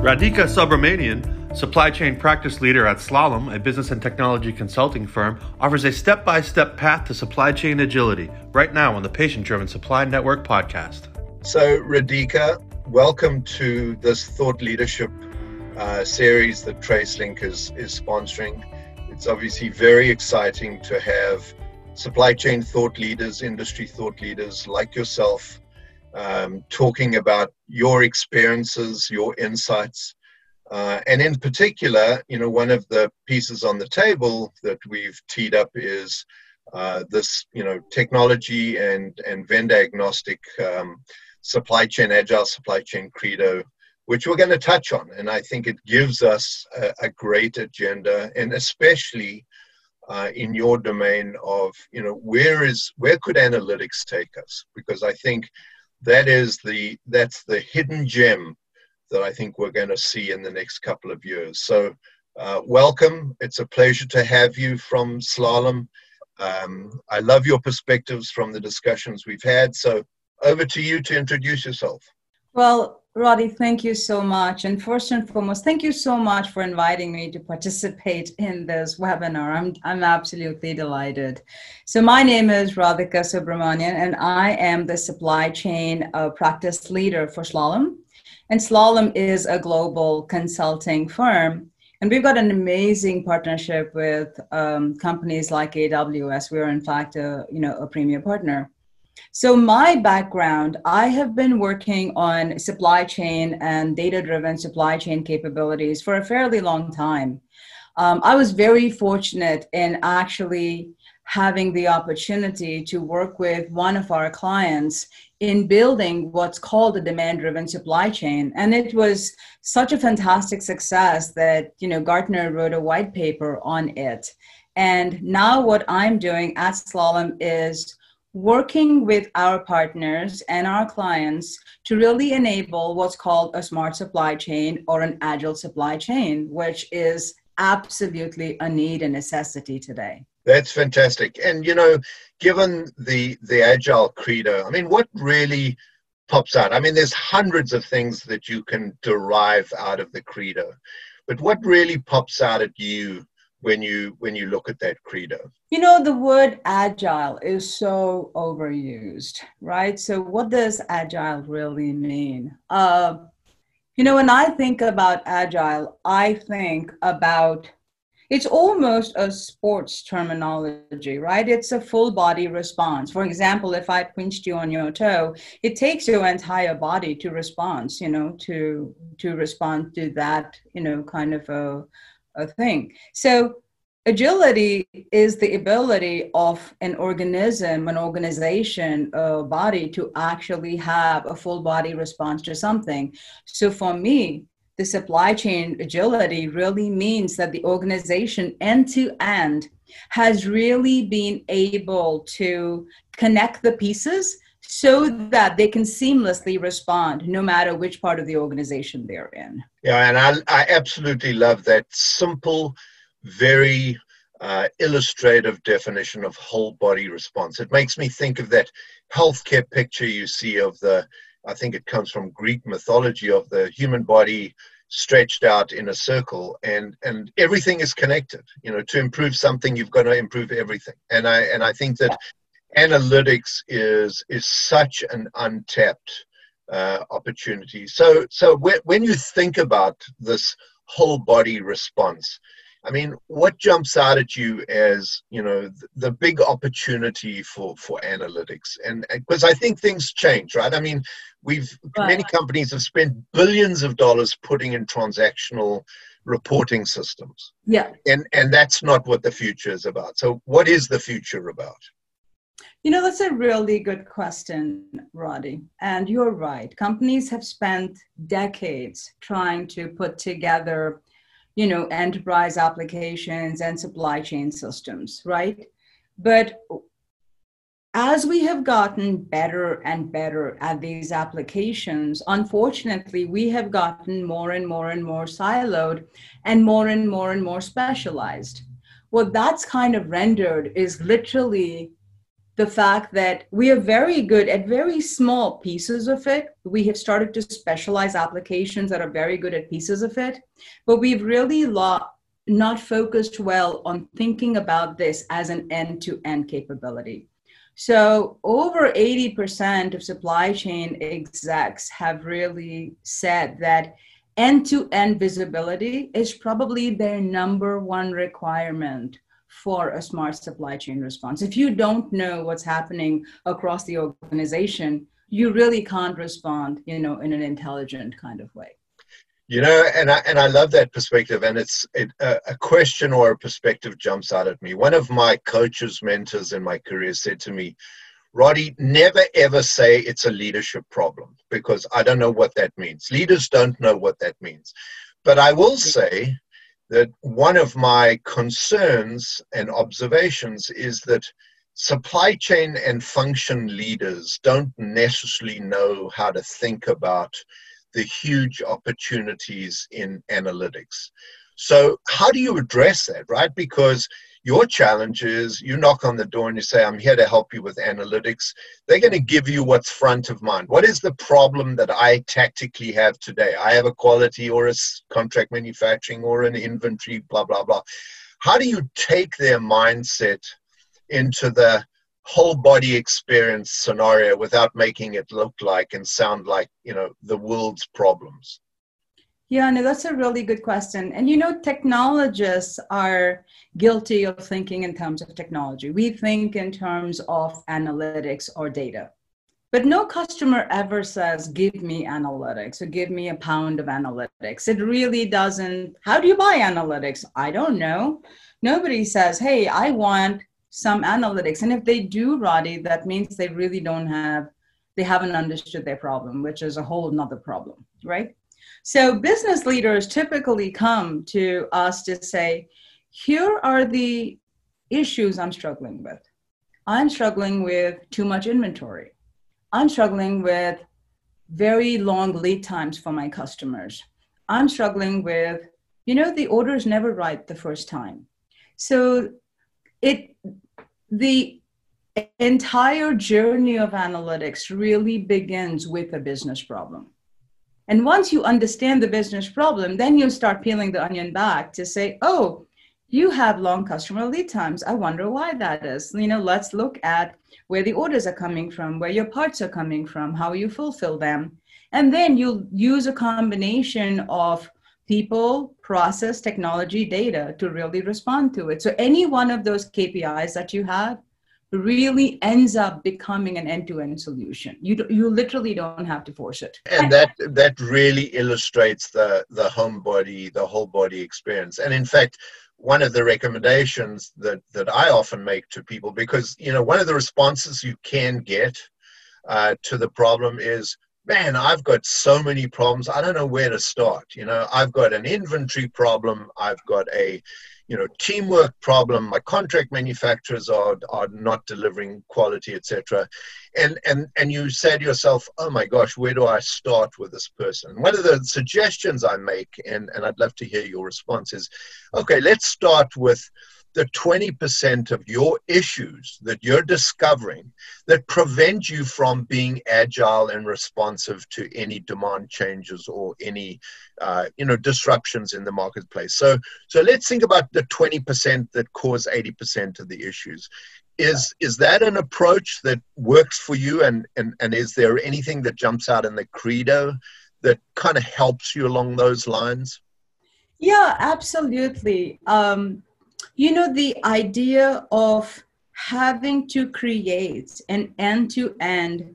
Radhika Subramanian, supply chain practice leader at Slalom, a business and technology consulting firm, offers a step by step path to supply chain agility right now on the Patient Driven Supply Network podcast. So, Radhika, welcome to this thought leadership uh, series that TraceLink is, is sponsoring. It's obviously very exciting to have supply chain thought leaders, industry thought leaders like yourself um, talking about your experiences, your insights. Uh, and in particular, you know, one of the pieces on the table that we've teed up is uh, this, you know, technology and, and vendor agnostic um, supply chain, agile supply chain credo, which we're going to touch on. And I think it gives us a, a great agenda, and especially uh, in your domain of, you know, where is where could analytics take us? Because I think that is the that's the hidden gem that I think we're going to see in the next couple of years. So, uh, welcome. It's a pleasure to have you from Slalom. Um, I love your perspectives from the discussions we've had. So, over to you to introduce yourself. Well, Roddy, thank you so much. And first and foremost, thank you so much for inviting me to participate in this webinar. I'm, I'm absolutely delighted. So, my name is Radhika Subramanian, and I am the supply chain uh, practice leader for Slalom. And Slalom is a global consulting firm. And we've got an amazing partnership with um, companies like AWS. We are, in fact, a, you know, a premier partner. So, my background, I have been working on supply chain and data driven supply chain capabilities for a fairly long time. Um, I was very fortunate in actually having the opportunity to work with one of our clients in building what's called a demand driven supply chain and it was such a fantastic success that you know gartner wrote a white paper on it and now what i'm doing at slalom is working with our partners and our clients to really enable what's called a smart supply chain or an agile supply chain, which is absolutely a need and necessity today. That's fantastic. And you know, given the the agile credo, I mean, what really pops out? I mean, there's hundreds of things that you can derive out of the credo, but what really pops out at you when you when you look at that credo. You know the word agile is so overused right? So what does agile really mean? Uh, you know when i think about agile i think about it's almost a sports terminology right? It's a full body response. For example if i pinched you on your toe it takes your entire body to respond you know to to respond to that you know kind of a a thing. So agility is the ability of an organism, an organization, a body to actually have a full body response to something. So for me, the supply chain agility really means that the organization end to end has really been able to connect the pieces so that they can seamlessly respond no matter which part of the organization they're in. Yeah, and I, I absolutely love that simple, very uh, illustrative definition of whole body response. It makes me think of that healthcare picture you see of the, I think it comes from Greek mythology, of the human body stretched out in a circle and and everything is connected you know to improve something you've got to improve everything and i and i think that analytics is is such an untapped uh, opportunity. So so when you think about this whole body response, I mean, what jumps out at you as you know the, the big opportunity for for analytics? And because I think things change, right? I mean, we've right. many companies have spent billions of dollars putting in transactional reporting systems. Yeah. And and that's not what the future is about. So what is the future about? You know, that's a really good question, Roddy. And you're right. Companies have spent decades trying to put together, you know, enterprise applications and supply chain systems, right? But as we have gotten better and better at these applications, unfortunately, we have gotten more and more and more siloed and more and more and more specialized. What that's kind of rendered is literally the fact that we are very good at very small pieces of it. We have started to specialize applications that are very good at pieces of it, but we've really not focused well on thinking about this as an end to end capability. So, over 80% of supply chain execs have really said that end to end visibility is probably their number one requirement for a smart supply chain response. If you don't know what's happening across the organization, you really can't respond, you know, in an intelligent kind of way. You know, and I and I love that perspective, and it's it, uh, a question or a perspective jumps out at me. One of my coaches, mentors in my career said to me, "Roddy, never ever say it's a leadership problem because I don't know what that means. Leaders don't know what that means." But I will say that one of my concerns and observations is that supply chain and function leaders don't necessarily know how to think about the huge opportunities in analytics. So, how do you address that, right? Because your challenge is you knock on the door and you say, I'm here to help you with analytics. They're going to give you what's front of mind. What is the problem that I tactically have today? I have a quality or a contract manufacturing or an inventory, blah, blah, blah. How do you take their mindset into the whole body experience scenario without making it look like and sound like, you know, the world's problems? Yeah, no, that's a really good question. And you know, technologists are guilty of thinking in terms of technology. We think in terms of analytics or data. But no customer ever says, give me analytics or give me a pound of analytics. It really doesn't. How do you buy analytics? I don't know. Nobody says, hey, I want some analytics. And if they do, Roddy, that means they really don't have, they haven't understood their problem, which is a whole nother problem, right? So business leaders typically come to us to say, here are the issues I'm struggling with. I'm struggling with too much inventory. I'm struggling with very long lead times for my customers. I'm struggling with, you know, the order is never right the first time. So it the entire journey of analytics really begins with a business problem. And once you understand the business problem, then you start peeling the onion back to say, oh, you have long customer lead times. I wonder why that is. You know, let's look at where the orders are coming from, where your parts are coming from, how you fulfill them. And then you'll use a combination of people, process, technology, data to really respond to it. So any one of those KPIs that you have really ends up becoming an end-to-end solution. You you literally don't have to force it. And that that really illustrates the the home body, the whole body experience. And in fact, one of the recommendations that that I often make to people, because you know, one of the responses you can get uh, to the problem is man, I've got so many problems. I don't know where to start. You know, I've got an inventory problem. I've got a, you know, teamwork problem. My contract manufacturers are are not delivering quality, etc. And and and you say to yourself, oh my gosh, where do I start with this person? One of the suggestions I make, and and I'd love to hear your response is, okay, let's start with the 20% of your issues that you're discovering that prevent you from being agile and responsive to any demand changes or any uh, you know disruptions in the marketplace. So so let's think about the 20% that cause 80% of the issues. Is is that an approach that works for you? And and, and is there anything that jumps out in the credo that kind of helps you along those lines? Yeah absolutely. Um, you know, the idea of having to create an end to end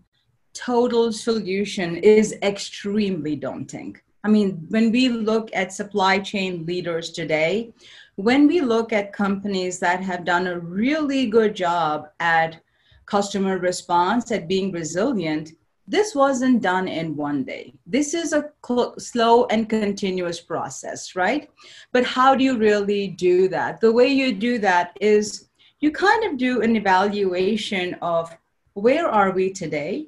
total solution is extremely daunting. I mean, when we look at supply chain leaders today, when we look at companies that have done a really good job at customer response, at being resilient, this wasn't done in one day. This is a cl- slow and continuous process, right? But how do you really do that? The way you do that is you kind of do an evaluation of where are we today?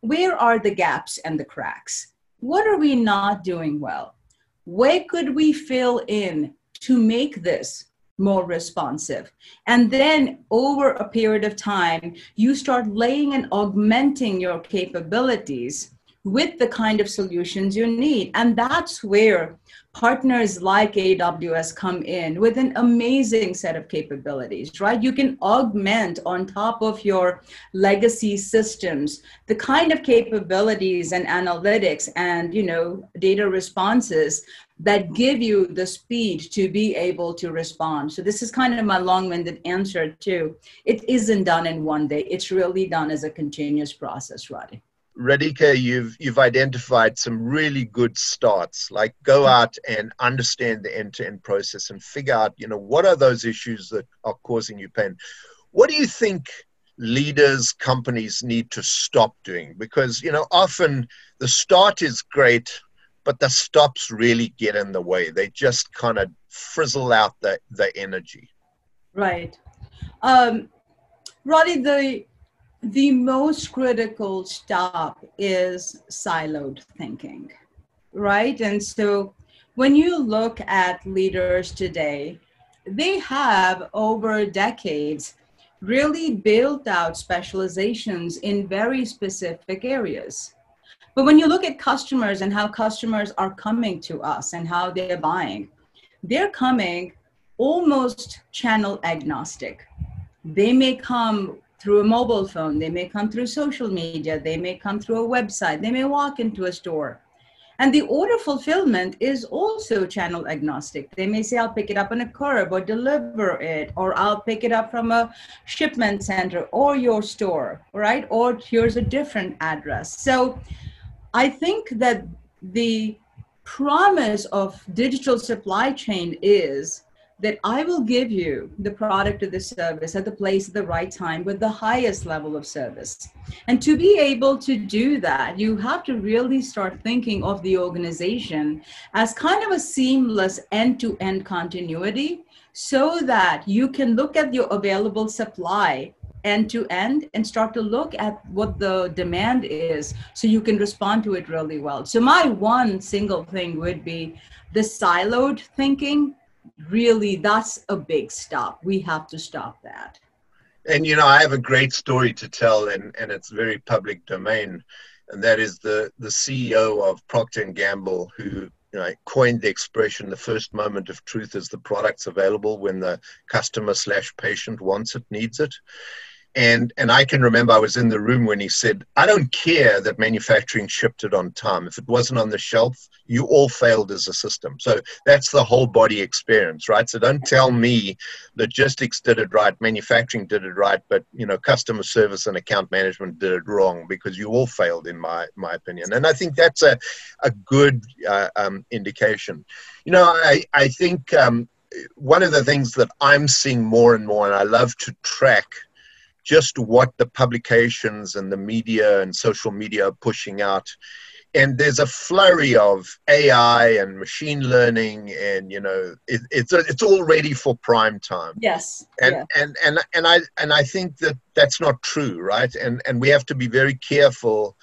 Where are the gaps and the cracks? What are we not doing well? Where could we fill in to make this more responsive. And then over a period of time, you start laying and augmenting your capabilities with the kind of solutions you need. And that's where partners like AWS come in with an amazing set of capabilities, right? You can augment on top of your legacy systems the kind of capabilities and analytics and, you know, data responses that give you the speed to be able to respond. So this is kind of my long-winded answer too. It isn't done in one day. It's really done as a continuous process, Roddy. Radhika, you've you've identified some really good starts. Like go out and understand the end-to-end process and figure out, you know, what are those issues that are causing you pain. What do you think leaders, companies need to stop doing? Because you know, often the start is great, but the stops really get in the way. They just kind of frizzle out the, the energy. Right. Um, Roddy, the, the most critical stop is siloed thinking, right? And so when you look at leaders today, they have over decades really built out specializations in very specific areas but when you look at customers and how customers are coming to us and how they're buying, they're coming almost channel agnostic. They may come through a mobile phone, they may come through social media, they may come through a website, they may walk into a store. And the order fulfillment is also channel agnostic. They may say, I'll pick it up on a curb or deliver it, or I'll pick it up from a shipment center or your store, right? Or here's a different address. So I think that the promise of digital supply chain is that I will give you the product or the service at the place at the right time with the highest level of service. And to be able to do that, you have to really start thinking of the organization as kind of a seamless end to end continuity so that you can look at your available supply end to end and start to look at what the demand is so you can respond to it really well. So, my one single thing would be the siloed thinking. Really, that's a big stop. We have to stop that. And you know, I have a great story to tell, and, and it's very public domain, and that is the the CEO of Procter and Gamble who you know, coined the expression the first moment of truth is the product's available when the customer slash patient wants it needs it and and I can remember I was in the room when he said, "I don't care that manufacturing shipped it on time. If it wasn't on the shelf, you all failed as a system." So that's the whole body experience, right? So don't tell me logistics did it right, manufacturing did it right, but you know customer service and account management did it wrong because you all failed, in my my opinion. And I think that's a a good uh, um, indication. You know, I I think. Um, one of the things that I'm seeing more and more, and I love to track just what the publications and the media and social media are pushing out and there's a flurry of AI and machine learning, and you know, it, it's it's all ready for prime time. Yes. And yeah. and and and I and I think that that's not true, right? And and we have to be very careful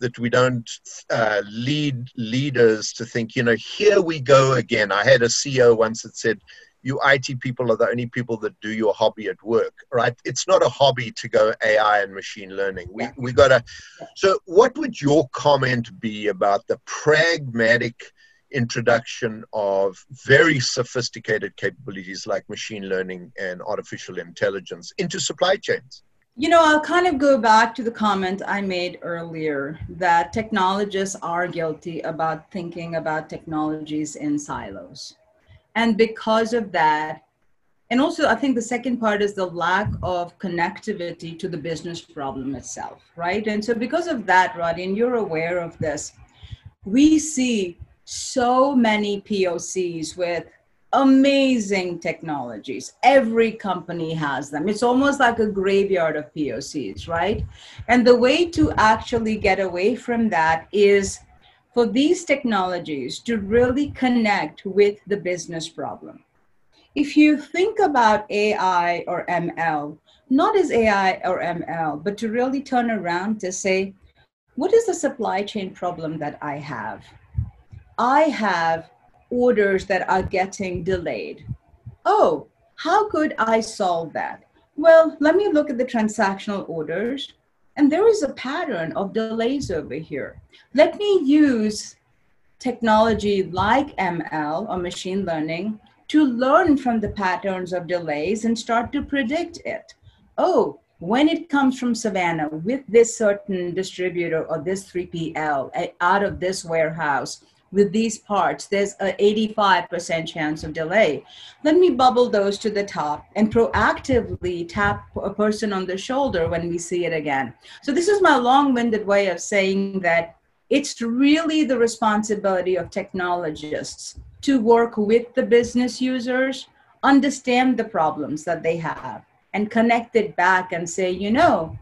that we don't uh, lead leaders to think, you know, here we go again. I had a CEO once that said, you IT people are the only people that do your hobby at work, right? It's not a hobby to go AI and machine learning. We we got to. So, what would your comment be about the pragmatic introduction of very sophisticated capabilities like machine learning and artificial intelligence into supply chains? You know, I'll kind of go back to the comment I made earlier that technologists are guilty about thinking about technologies in silos and because of that and also i think the second part is the lack of connectivity to the business problem itself right? And so because of that roddy and you're aware of this we see so many pocs with amazing technologies. Every company has them. It's almost like a graveyard of pocs right? And the way to actually get away from that is for these technologies to really connect with the business problem. If you think about AI or ML, not as AI or ML, but to really turn around to say, what is the supply chain problem that I have? I have orders that are getting delayed. Oh, how could I solve that? Well, let me look at the transactional orders. And there is a pattern of delays over here. Let me use technology like ML or machine learning to learn from the patterns of delays and start to predict it. Oh, when it comes from Savannah with this certain distributor or this 3PL eh, out of this warehouse with these parts, there's a 85% chance of delay. Let me bubble those to the top and proactively tap a person on the shoulder when we see it again. So, this is my long winded way of saying that it's really the responsibility of technologists to work with the business users, understand the problems that they have, and connect it back and say, you know,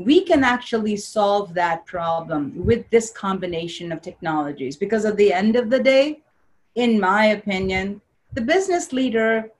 we can actually solve that problem with this combination of technologies. Because at the end of the day, in my opinion, the business leader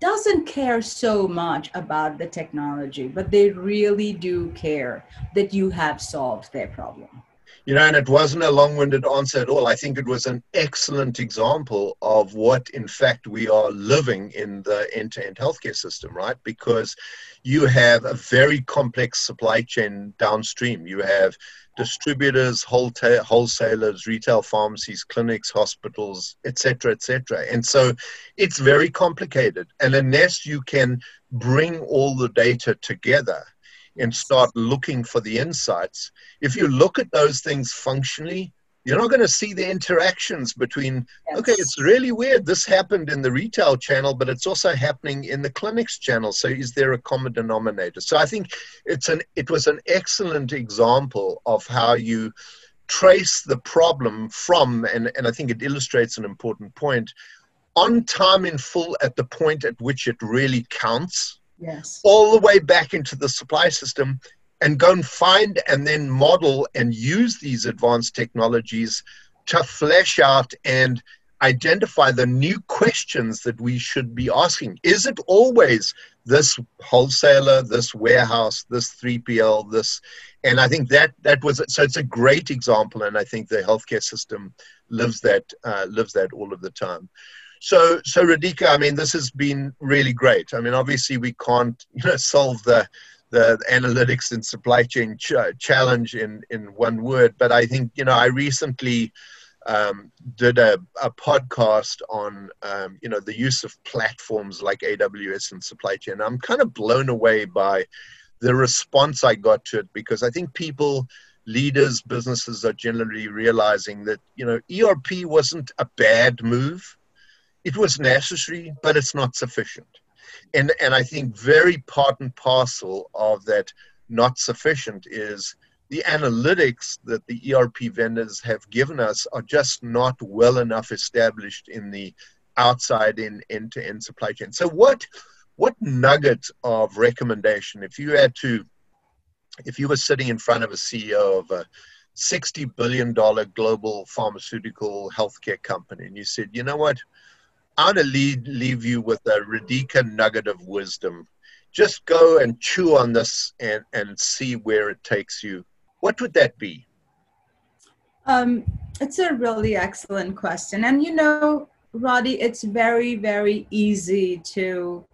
doesn't care so much about the technology, but they really do care that you have solved their problem. You know, and it wasn't a long winded answer at all. I think it was an excellent example of what, in fact, we are living in the end to end healthcare system, right? Because you have a very complex supply chain downstream. You have distributors, wholesalers, retail pharmacies, clinics, hospitals, etc., etc. And so it's very complicated. And unless you can bring all the data together, and start looking for the insights. If you look at those things functionally, you're not going to see the interactions between yes. okay it's really weird this happened in the retail channel but it's also happening in the clinics channel so is there a common denominator so i think it's an it was an excellent example of how you trace the problem from and, and i think it illustrates an important point on time in full at the point at which it really counts yes. all the way back into the supply system and go and find and then model and use these advanced technologies to flesh out and identify the new questions that we should be asking. Is it always this wholesaler, this warehouse, this 3PL, this? And I think that that was so. It's a great example, and I think the healthcare system lives that uh, lives that all of the time. So, so Radhika, I mean, this has been really great. I mean, obviously, we can't you know solve the the analytics and supply chain ch- challenge in in one word, but I think you know I recently um, did a, a podcast on um, you know the use of platforms like AWS and supply chain. I'm kind of blown away by the response I got to it because I think people leaders businesses are generally realizing that you know ERP wasn't a bad move it was necessary, but it's not sufficient. And, and I think very part and parcel of that not sufficient is the analytics that the ERP vendors have given us are just not well enough established in the outside in end-to-end supply chain. So what what nugget of recommendation if you had to if you were sitting in front of a CEO of a 60 billion dollar global pharmaceutical healthcare company and you said, "You know what? I want to leave, leave you with a Radhika nugget of wisdom. Just go and chew on this and, and see where it takes you. What would that be? Um, it's a really excellent question. And you know, Roddy, it's very, very easy to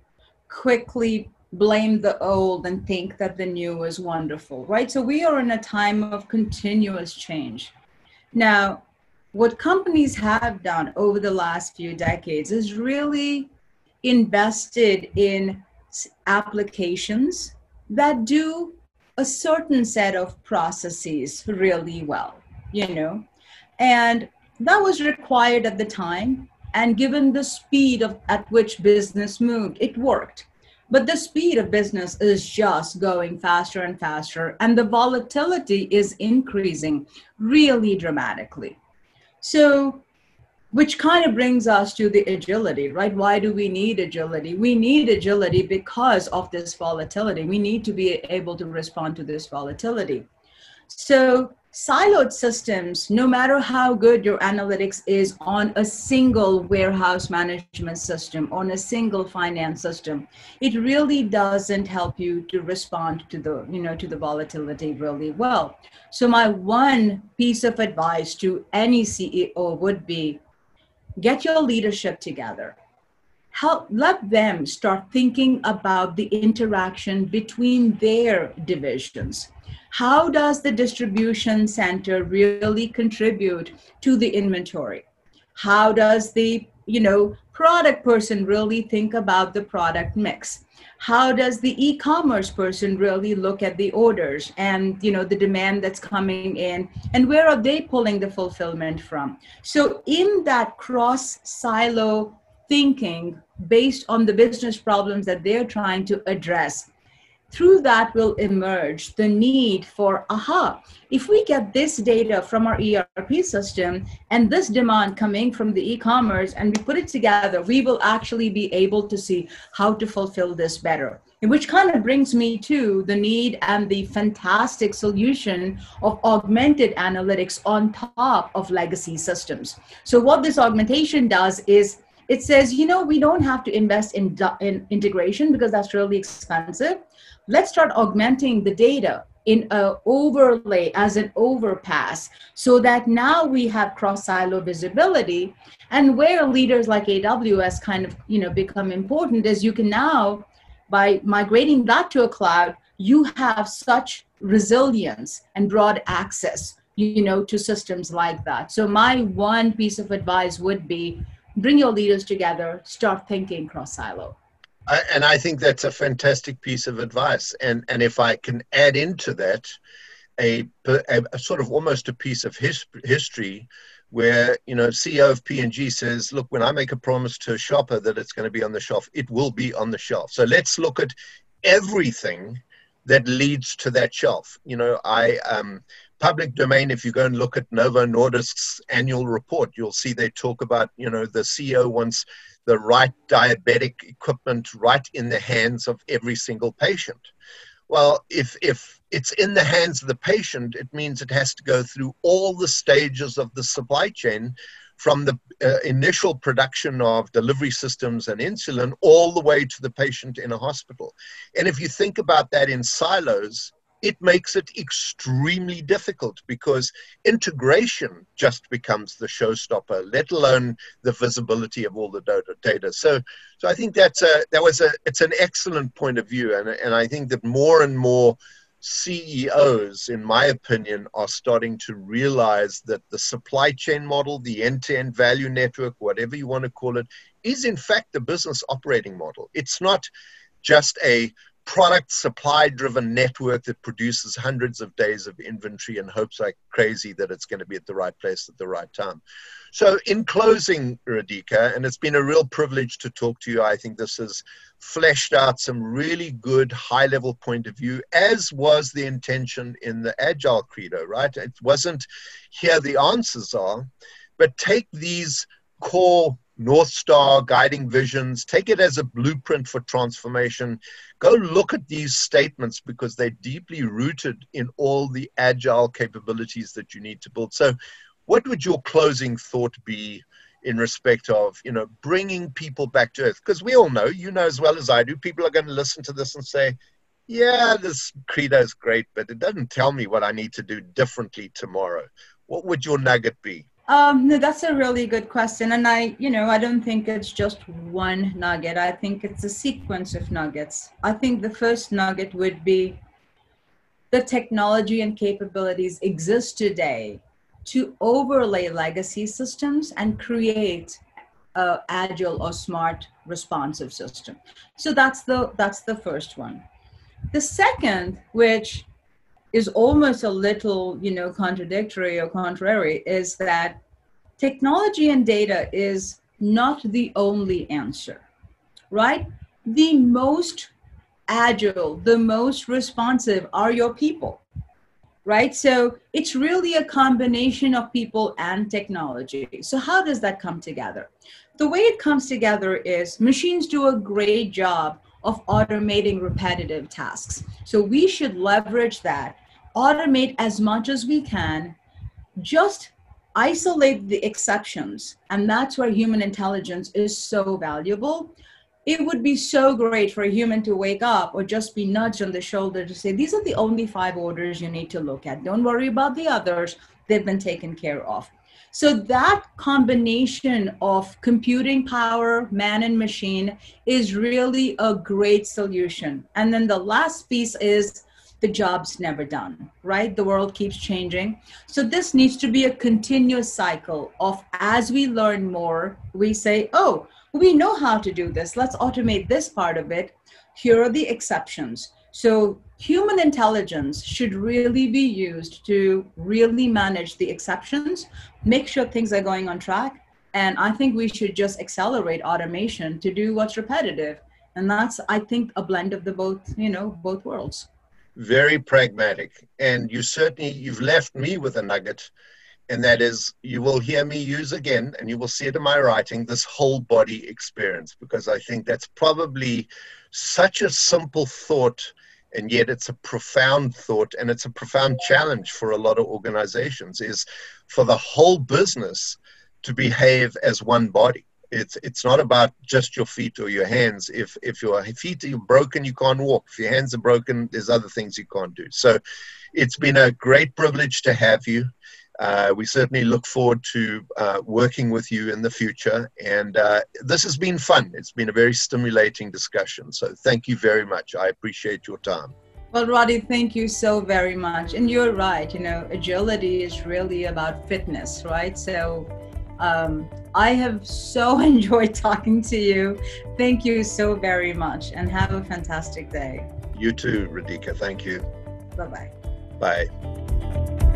quickly blame the old and think that the new is wonderful, right? So we are in a time of continuous change. Now, what companies have done over the last few decades is really invested in applications that do a certain set of processes really well, you know, and that was required at the time. And given the speed of at which business moved, it worked. But the speed of business is just going faster and faster, and the volatility is increasing really dramatically. So, which kind of brings us to the agility, right? Why do we need agility? We need agility because of this volatility. We need to be able to respond to this volatility. So, siloed systems, no matter how good your analytics is on a single warehouse management system, on a single finance system, it really doesn't help you to respond to the, you know, to the volatility really well. So my one piece of advice to any CEO would be get your leadership together help let them start thinking about the interaction between their divisions. How does the distribution center really contribute to the inventory? How does the you know product person really think about the product mix? How does the e-commerce person really look at the orders and you know the demand that's coming in? And where are they pulling the fulfillment from? So in that cross silo thinking based on the business problems that they're trying to address. Through that will emerge the need for aha if we get this data from our erp system and this demand coming from the e-commerce and we put it together we will actually be able to see how to fulfill this better. Which kind of brings me to the need and the fantastic solution of augmented analytics on top of legacy systems. So what this augmentation does is it says you know we don't have to invest in, in integration because that's really expensive. Let's start augmenting the data in a overlay as an overpass so that now we have cross silo visibility. And where leaders like aws kind of you know become important is you can now by migrating that to a cloud you have such resilience and broad access you know to systems like that. So my one piece of advice would be bring your leaders together start thinking cross silo and I think that's a fantastic piece of advice. And and if I can add into that a, a, a sort of almost a piece of his, history where you know CEO of P&G says, look, when I make a promise to a shopper that it's going to be on the shelf, it will be on the shelf. So let's look at everything that leads to that shelf. You know, I um, public domain. If you go and look at Novo Nordisk's annual report, you'll see they talk about you know the CEO wants the right diabetic equipment right in the hands of every single patient. Well, if, if it's in the hands of the patient, it means it has to go through all the stages of the supply chain from the uh, initial production of delivery systems and insulin all the way to the patient in a hospital. And if you think about that in silos, it makes it extremely difficult because integration just becomes the showstopper, let alone the visibility of all the data. So, so I think that's a that was a it's an excellent point of view, and and I think that more and more CEOs, in my opinion, are starting to realize that the supply chain model, the end-to-end value network, whatever you want to call it, is in fact the business operating model. It's not just a product supply driven network that produces hundreds of days of inventory and hopes like crazy that it's going to be at the right place at the right time. So, in closing, Radhika, and it's been a real privilege to talk to you, I think this has fleshed out some really good high level point of view, as was the intention in the Agile Credo, right? It wasn't here the answers are, but take these core North Star guiding visions, take it as a blueprint for transformation. Go look at these statements because they're deeply rooted in all the agile capabilities that you need to build. So, what would your closing thought be in respect of you know bringing people back to earth? Because we all know, you know as well as I do, people are going to listen to this and say, "Yeah, this credo is great, but it doesn't tell me what I need to do differently tomorrow." What would your nugget be? Um, that's a really good question. And I, you know, I don't think it's just one nugget. I think it's a sequence of nuggets. I think the first nugget would be the technology and capabilities exist today to overlay legacy systems and create a agile or smart responsive system. So that's the that's the first one. The second, which is almost a little, you know, contradictory or contrary is that technology and data is not the only answer, right? The most agile, the most responsive are your people, right? So it's really a combination of people and technology. So, how does that come together? The way it comes together is machines do a great job of automating repetitive tasks. So, we should leverage that automate as much as we can, just isolate the exceptions. And that's where human intelligence is so valuable. It would be so great for a human to wake up or just be nudged on the shoulder to say, These are the only five orders you need to look at. Don't worry about the others, they've been taken care of. So that combination of computing power, man and machine is really a great solution. And then the last piece is the job's never done, right? The world keeps changing. So this needs to be a continuous cycle of as we learn more, we say, oh, we know how to do this. Let's automate this part of it. Here are the exceptions. So human intelligence should really be used to really manage the exceptions, make sure things are going on track. And I think we should just accelerate automation to do what's repetitive. And that's, I think, a blend of the both, you know, both worlds very pragmatic. And you certainly, you've left me with a nugget, and that is you will hear me use again, and you will see it in my writing, this whole body experience, because I think that's probably such a simple thought, and yet it's a profound thought, and it's a profound challenge for a lot of organizations, is for the whole business to behave as one body it's it's not about just your feet or your hands. If if your feet are broken, you can't walk. If your hands are broken, there's other things you can't do. So, it's been a great privilege to have you. Uh, we certainly look forward to uh, working with you in the future. And uh, this has been fun. It's been a very stimulating discussion. So thank you very much. I appreciate your time. Well, Roddy, thank you so very much. And you're right. You know, agility is really about fitness, right? So um, I have so enjoyed talking to you. Thank you so very much and have a fantastic day. You too, Radhika. Thank you. Bye-bye. Bye.